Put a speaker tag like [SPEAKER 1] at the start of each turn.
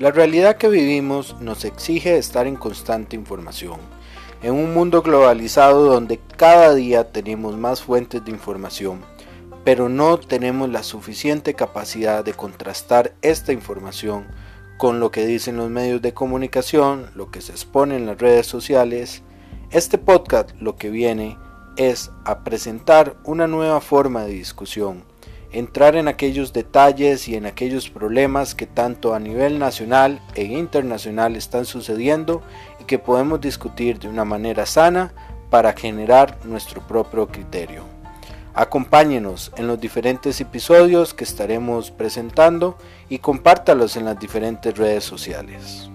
[SPEAKER 1] La realidad que vivimos nos exige estar en constante información. En un mundo globalizado donde cada día tenemos más fuentes de información, pero no tenemos la suficiente capacidad de contrastar esta información con lo que dicen los medios de comunicación, lo que se expone en las redes sociales, este podcast lo que viene es a presentar una nueva forma de discusión entrar en aquellos detalles y en aquellos problemas que tanto a nivel nacional e internacional están sucediendo y que podemos discutir de una manera sana para generar nuestro propio criterio. Acompáñenos en los diferentes episodios que estaremos presentando y compártalos en las diferentes redes sociales.